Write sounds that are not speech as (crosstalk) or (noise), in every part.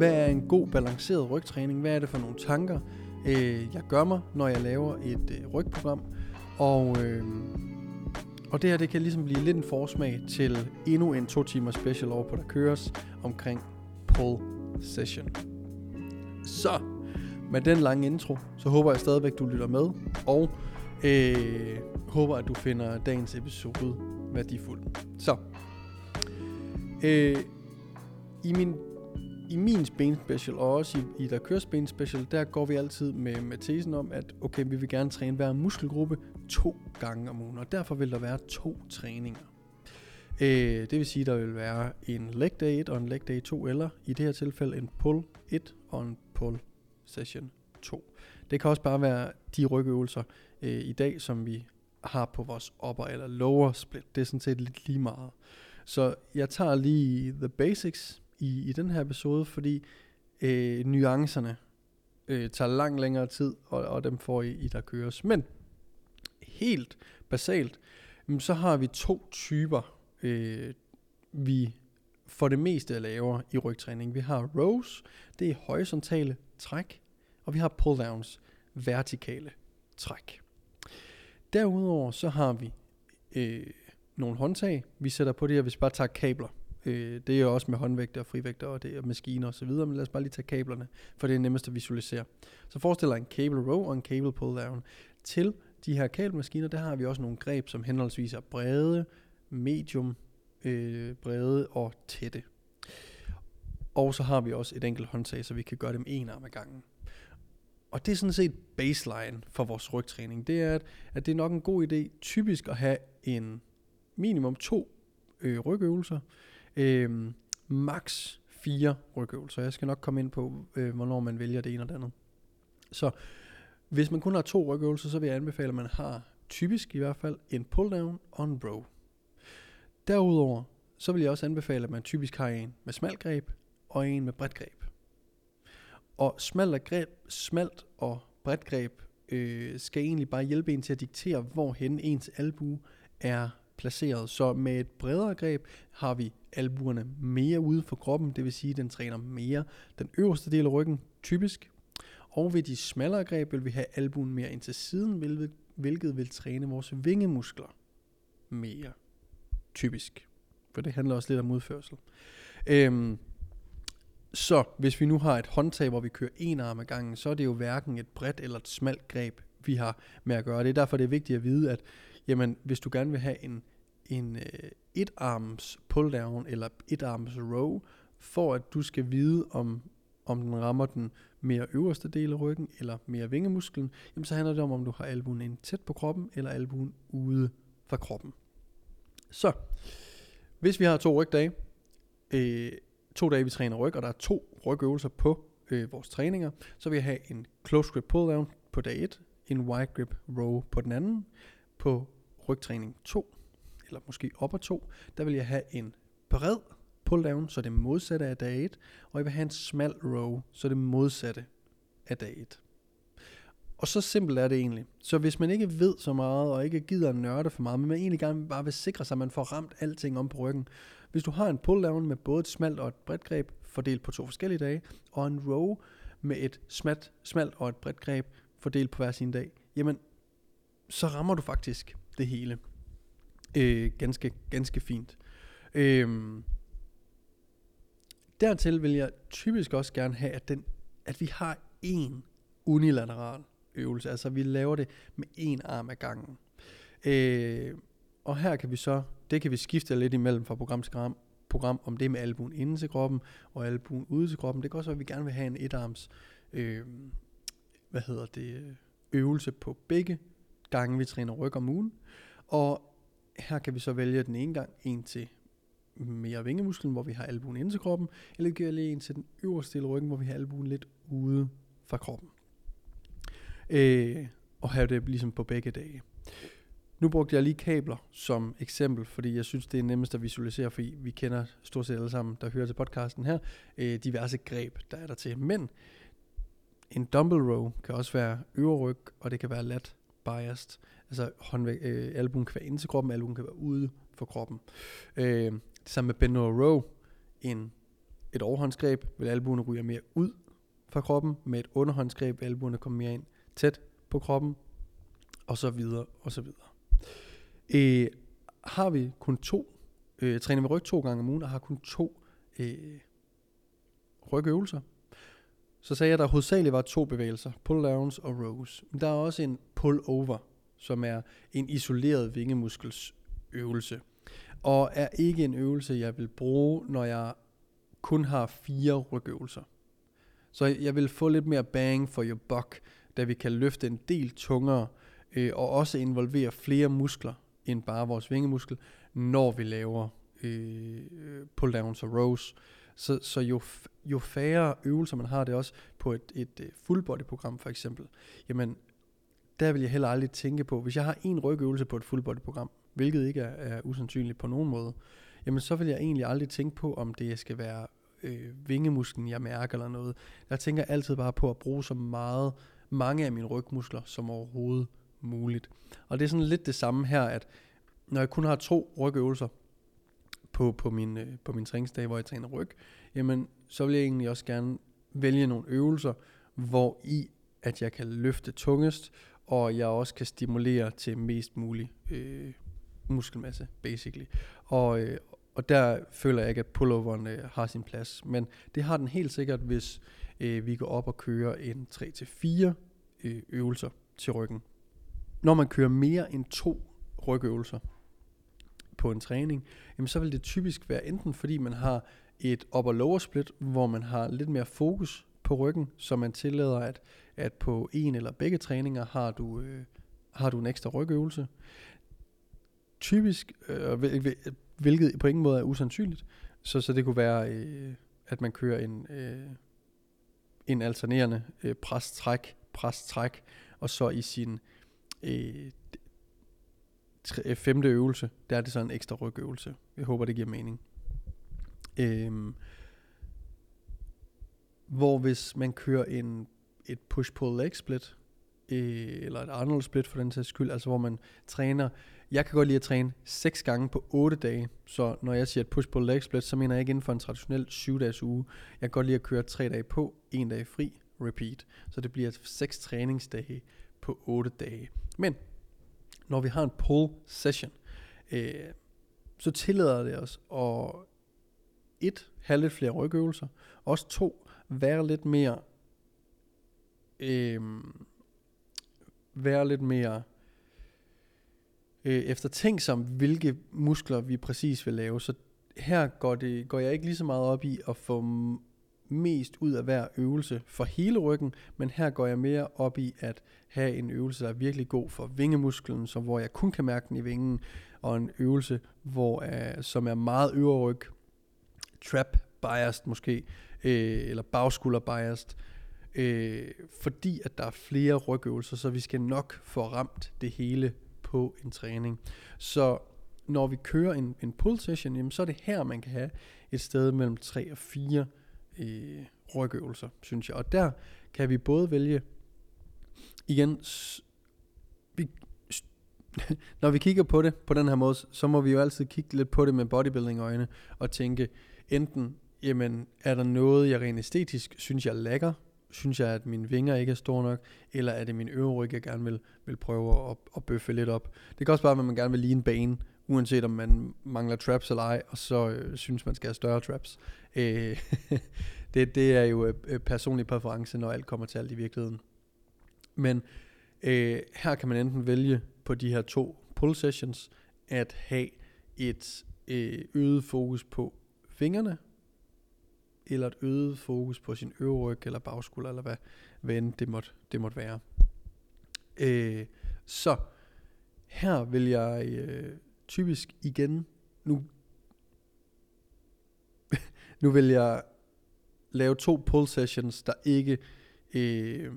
Hvad er en god balanceret rygtræning? Hvad er det for nogle tanker, øh, jeg gør mig, når jeg laver et øh, rygprogram? Og, øh, og det her det kan ligesom blive lidt en forsmag til endnu en to timer special over på der køres omkring pull session. Så med den lange intro, så håber jeg stadigvæk, du lytter med, og øh, håber, at du finder dagens episode værdifuld. Så, øh, i min i min Spain Special, og også i, i der kører Spain Special, der går vi altid med, med tesen om, at okay, vi vil gerne træne hver muskelgruppe to gange om ugen, og derfor vil der være to træninger. Øh, det vil sige, der vil være en leg day 1 og en leg day 2, eller i det her tilfælde en pull 1 og en pull session 2. Det kan også bare være de rygøvelser øh, i dag, som vi har på vores upper eller lower split. Det er sådan set lidt lige meget. Så jeg tager lige the basics, i, i den her episode, fordi øh, nuancerne øh, tager lang længere tid, og, og dem får I, I der køres. Men helt basalt, mm, så har vi to typer, øh, vi for det meste laver i rygtræning. Vi har rows, det er horisontale træk, og vi har pull-downs, vertikale træk. Derudover så har vi øh, nogle håndtag, vi sætter på det her, hvis vi bare tager kabler. Øh, det er jo også med håndvægter og frivægter og det er maskiner og så videre, men lad os bare lige tage kablerne, for det er nemmest at visualisere. Så forestiller en cable row og en cable pull down. Til de her kabelmaskiner, der har vi også nogle greb, som henholdsvis er brede, medium, øh, brede og tætte. Og så har vi også et enkelt håndtag, så vi kan gøre dem en arm ad gangen. Og det er sådan set baseline for vores rygtræning. Det er, at, at det er nok en god idé typisk at have en minimum to øh, rygøvelser, Øh, max fire rygøvelser. Jeg skal nok komme ind på, øh, hvornår man vælger det ene og det andet. Så hvis man kun har to rygøvelser, så vil jeg anbefale, at man har typisk i hvert fald en pull down og en row. Derudover, så vil jeg også anbefale, at man typisk har en med smalt greb og en med bredt greb. Og smalt og, greb, smalt og bredt greb øh, skal egentlig bare hjælpe en til at diktere, hvorhen ens albue er placeret. Så med et bredere greb har vi albuerne mere ude for kroppen, det vil sige, at den træner mere den øverste del af ryggen, typisk. Og ved de smallere greb vil vi have albuen mere ind til siden, hvilket, hvilket vil træne vores vingemuskler mere, typisk. For det handler også lidt om udførsel. Øhm, så hvis vi nu har et håndtag, hvor vi kører en arm ad gangen, så er det jo hverken et bredt eller et smalt greb, vi har med at gøre. Det er derfor, det er vigtigt at vide, at jamen, hvis du gerne vil have en en øh, et-arms pull-down eller et-arms row, for at du skal vide, om, om den rammer den mere øverste del af ryggen eller mere vingemusklen, jamen så handler det om, om du har albuen ind tæt på kroppen eller albuen ude fra kroppen. Så, hvis vi har to rygdage, øh, to dage vi træner ryg, og der er to rygøvelser på øh, vores træninger, så vil jeg have en close grip pull down på dag 1, en wide grip row på den anden, på rygtræning 2, eller måske op og 2, der vil jeg have en bred pull down, så det modsatte af dag 1, og jeg vil have en smal row, så det modsatte af dag 1. Og så simpelt er det egentlig. Så hvis man ikke ved så meget, og ikke gider nørde for meget, men man egentlig gerne bare vil sikre sig, at man får ramt alting om på ryggen. Hvis du har en pull down med både et smalt og et bredt greb, fordelt på to forskellige dage, og en row med et smalt, smalt og et bredt greb, fordelt på hver sin dag, jamen, så rammer du faktisk det hele øh, ganske, ganske fint. Øh, dertil vil jeg typisk også gerne have, at, den, at vi har en unilateral øvelse. Altså vi laver det med en arm ad gangen. Øh, og her kan vi så, det kan vi skifte lidt imellem fra program til program, program om det med albuen inden til kroppen og albuen ude til kroppen. Det kan også være, at vi gerne vil have en etarms øh, hvad hedder det, øvelse på begge gange, vi træner ryg om ugen. Og her kan vi så vælge den ene gang en til mere vingemusklen, hvor vi har albuen inde til kroppen, eller vi lige en til den øverste del af ryggen, hvor vi har albuen lidt ude fra kroppen. Øh, og have det ligesom på begge dage. Nu brugte jeg lige kabler som eksempel, fordi jeg synes, det er nemmest at visualisere, fordi vi kender stort set alle sammen, der hører til podcasten her, øh, diverse greb, der er der til. Men en dumbbell row kan også være øverryg, og det kan være lat biased. Altså håndvæg, øh, album kan være inde til kroppen, album kan være ude for kroppen. Øh, det samme med bend row. En, et overhåndsgreb vil albuerne ryge mere ud fra kroppen. Med et underhåndsgreb vil albuerne komme mere ind tæt på kroppen. Og så videre, og så videre. Øh, har vi kun to, øh, træner vi ryg to gange om ugen, og har kun to øh, rygøvelser, så sagde jeg, at der hovedsageligt var to bevægelser, pull-downs og rows. Men der er også en pull-over, som er en isoleret vingemuskels øvelse. Og er ikke en øvelse, jeg vil bruge, når jeg kun har fire rygøvelser. Så jeg vil få lidt mere bang for your buck, da vi kan løfte en del tungere, øh, og også involvere flere muskler end bare vores vingemuskel, når vi laver øh, øh pull-downs og rows. Så, så jo, jo færre øvelser man har, det også på et, et, øh, et full body program for eksempel, jamen der vil jeg heller aldrig tænke på, hvis jeg har en rygøvelse på et full body program, hvilket ikke er, er usandsynligt på nogen måde, jamen så vil jeg egentlig aldrig tænke på, om det skal være øh, vingemusklen, jeg mærker eller noget. Jeg tænker altid bare på at bruge så meget, mange af mine rygmuskler som overhovedet muligt. Og det er sådan lidt det samme her, at når jeg kun har to rygøvelser, på, på, min, øh, på min træningsdag, hvor jeg træner ryg, jamen så vil jeg egentlig også gerne vælge nogle øvelser, hvor i at jeg kan løfte tungest, og jeg også kan stimulere til mest mulig øh, muskelmasse, basically. Og, øh, og der føler jeg ikke, at pulloveren øh, har sin plads. Men det har den helt sikkert, hvis øh, vi går op og kører en 3-4 øh, øvelser til ryggen. Når man kører mere end to rygøvelser, på en træning, jamen så vil det typisk være enten fordi man har et upper lower split, hvor man har lidt mere fokus på ryggen, så man tillader, at, at på en eller begge træninger har du, øh, har du en ekstra rygøvelse. Typisk, øh, hvilket på ingen måde er usandsynligt, så, så det kunne være, øh, at man kører en, øh, en alternerende øh, pres-træk, pres-træk, og så i sin øh, tre, øh, femte øvelse, der er det så en ekstra rygøvelse. Jeg håber, det giver mening. Øhm, hvor hvis man kører en, et push-pull-leg split, øh, eller et Arnold split for den sags skyld, altså hvor man træner, jeg kan godt lide at træne 6 gange på 8 dage, så når jeg siger et push-pull-leg split, så mener jeg ikke inden for en traditionel 7-dages uge. Jeg kan godt lide at køre 3 dage på, 1 dag fri, repeat. Så det bliver 6 træningsdage på 8 dage. Men når vi har en pull session, øh, så tillader det os at et, have lidt flere rygøvelser, også to, være lidt mere, øh, være lidt mere øh, eftertænksom, hvilke muskler vi præcis vil lave. Så her går, det, går jeg ikke lige så meget op i at få mest ud af hver øvelse for hele ryggen, men her går jeg mere op i at have en øvelse, der er virkelig god for vingemusklen, så hvor jeg kun kan mærke den i vingen, og en øvelse, hvor, uh, som er meget øvre ryg, trap biased måske, øh, eller bagskulder biased, øh, fordi at der er flere rygøvelser, så vi skal nok få ramt det hele på en træning. Så når vi kører en, en pull session, jamen, så er det her, man kan have et sted mellem 3 og 4 øh, rygøvelser, synes jeg. Og der kan vi både vælge, igen, vi, (laughs) når vi kigger på det på den her måde, så må vi jo altid kigge lidt på det med bodybuilding øjne, og tænke, enten, jamen, er der noget, jeg rent æstetisk synes, jeg lækker, synes jeg, at mine vinger ikke er store nok, eller er det min øvre ryg, jeg gerne vil, vil prøve at, at bøffe lidt op. Det kan også bare være, at man gerne vil lige en bane, uanset om man mangler traps eller ej, og så øh, synes man skal have større traps. Øh, (laughs) det, det er jo øh, personlig præference, når alt kommer til alt i virkeligheden. Men øh, her kan man enten vælge på de her to pull sessions, at have et øh, øget fokus på fingrene, eller et øget fokus på sin øvre ryg, eller bagskulder, eller hvad, hvad end det måtte, det måtte være. Øh, så her vil jeg øh, typisk igen, nu, (laughs) nu vil jeg lave to pull sessions, der ikke øh,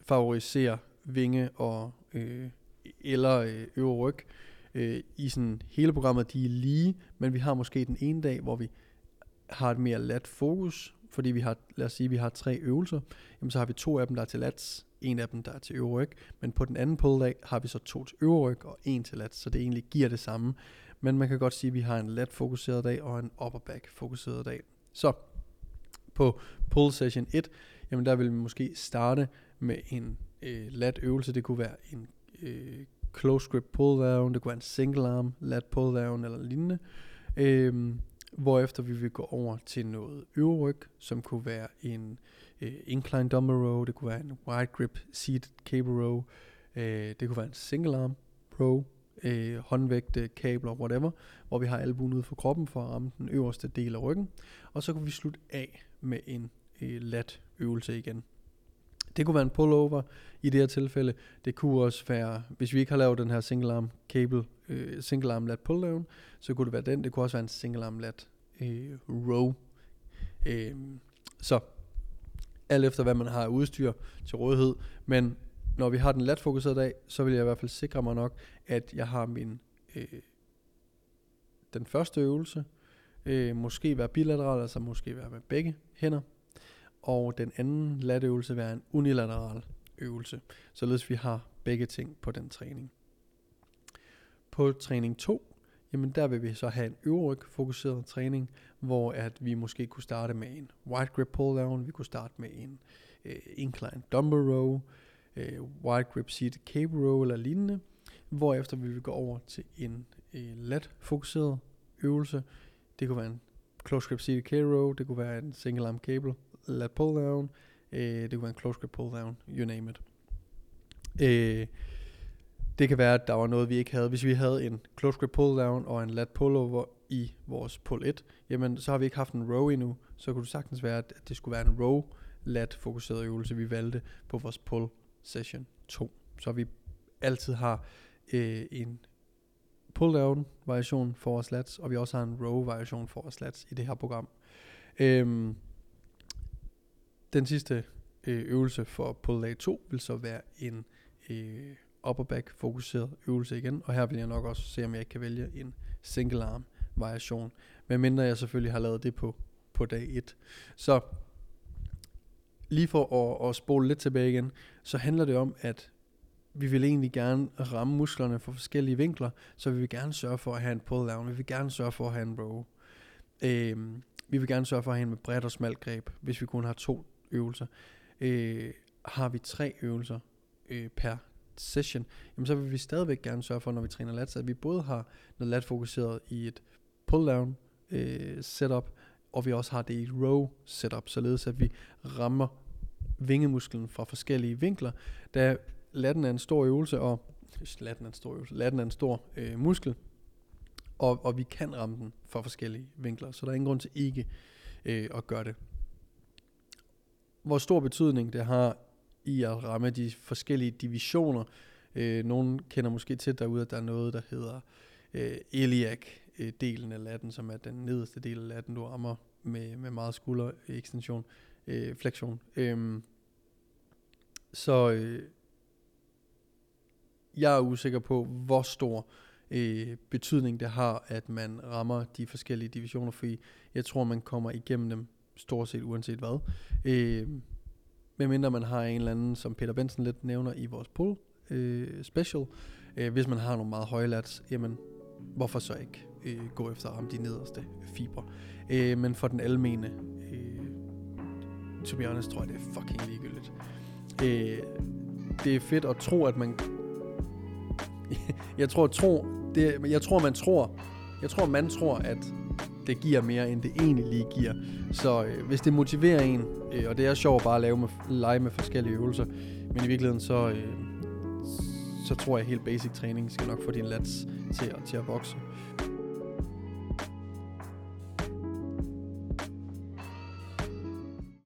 favoriserer vinge og øh, eller øh, øvre ryg. Øh, I sådan hele programmet, de er lige, men vi har måske den ene dag, hvor vi har et mere lat fokus, fordi vi har, lad os sige, vi har tre øvelser, jamen så har vi to af dem, der er til lats, en af dem, der er til øvre ryg, men på den anden pull dag har vi så to til øvre ryg og en til lats, så det egentlig giver det samme. Men man kan godt sige, at vi har en lat fokuseret dag og en upper back fokuseret dag. Så på pull session 1, jamen der vil vi måske starte med en øh, lat øvelse. Det kunne være en øh, close grip pull down, det kunne være en single arm lat pull down eller lignende. Øh, hvorefter vi vil gå over til noget øverryg, som kunne være en øh, incline dumbbell row, det kunne være en wide grip seated cable row, øh, det kunne være en single arm row, øh, håndvægte, kabler, whatever, hvor vi har albuen ude for kroppen for at ramme den øverste del af ryggen. Og så kan vi slutte af med en øh, lat øvelse igen. Det kunne være en pullover i det her tilfælde. Det kunne også være, hvis vi ikke har lavet den her single arm cable, øh, single arm lat pull down, så kunne det være den. Det kunne også være en single arm lat øh, row. Øh, så alt efter hvad man har af udstyr til rådighed. Men når vi har den lat fokuseret dag, så vil jeg i hvert fald sikre mig nok, at jeg har min øh, den første øvelse, øh, måske være bilateral, altså måske være med begge hænder, og den anden latøvelse være en unilateral øvelse, således vi har begge ting på den træning. På træning 2, jamen der vil vi så have en øvryg fokuseret træning, hvor at vi måske kunne starte med en wide grip pull down, vi kunne starte med en øh, incline dumbbell row, øh, wide grip seat cable row eller lignende, hvorefter vi vil gå over til en øh, lat fokuseret øvelse. Det kunne være en close grip seated cable row, det kunne være en single arm cable lat pull down, øh, det kunne være en close grip pull down, you name it. Øh, det kan være, at der var noget, vi ikke havde. Hvis vi havde en close grip pull down og en lat pullover i vores pull 1, jamen så har vi ikke haft en row endnu. Så kunne det sagtens være, at det skulle være en row lat fokuseret øvelse, vi valgte på vores pull session 2. Så vi altid har øh, en pull down variation for vores lats, og vi også har en row variation for vores lats i det her program. Øhm, den sidste øh, øvelse for pull day 2 vil så være en øh, upper back fokuseret øvelse igen, og her vil jeg nok også se, om jeg ikke kan vælge en single arm variation, medmindre jeg selvfølgelig har lavet det på, på dag 1. Så lige for at, at spole lidt tilbage igen, så handler det om, at vi vil egentlig gerne ramme musklerne fra forskellige vinkler, så vi vil gerne sørge for at have en pull down, vi vil gerne sørge for at have en row. Øhm, vi vil gerne sørge for at have en med bredt og smalt greb, hvis vi kun har to øvelser. Øh, har vi tre øvelser øh, per session, jamen så vil vi stadigvæk gerne sørge for, når vi træner lats, at vi både har noget lat fokuseret i et pull-down øh, setup, og vi også har det i et row setup, således at vi rammer vingemusklen fra forskellige vinkler. Da latten er en stor øvelse, og latten er en stor øvelse, latten er en stor øh, muskel, og, og vi kan ramme den fra forskellige vinkler, så der er ingen grund til ikke øh, at gøre det. Hvor stor betydning det har i at ramme de forskellige divisioner. Øh, nogen kender måske til derude, at der er noget, der hedder øh, iliac-delen øh, af latten, som er den nederste del af latten, du rammer med, med meget skulderekstension, øh, flektion. Øh, øhm, så øh, jeg er usikker på, hvor stor øh, betydning det har, at man rammer de forskellige divisioner, fordi jeg tror, man kommer igennem dem stort set uanset hvad. Øh, medmindre man har en eller anden, som Peter Benson lidt nævner i vores pull øh, special. Øh, hvis man har nogle meget høje lats, jamen hvorfor så ikke øh, gå efter at ramme de nederste fibre. Øh, men for den almene, øh, to be honest, tror jeg, det er fucking ligegyldigt. Øh, det er fedt at tro, at man... (laughs) jeg tror, tro, det, jeg tror, man tror, jeg tror, man tror, at det giver mere, end det egentlig lige giver. Så øh, hvis det motiverer en, Øh, og det er sjovt bare at lave med, lege med forskellige øvelser. Men i virkeligheden så, øh, så tror jeg, at helt basic træning skal nok få din lats til, at- til at vokse.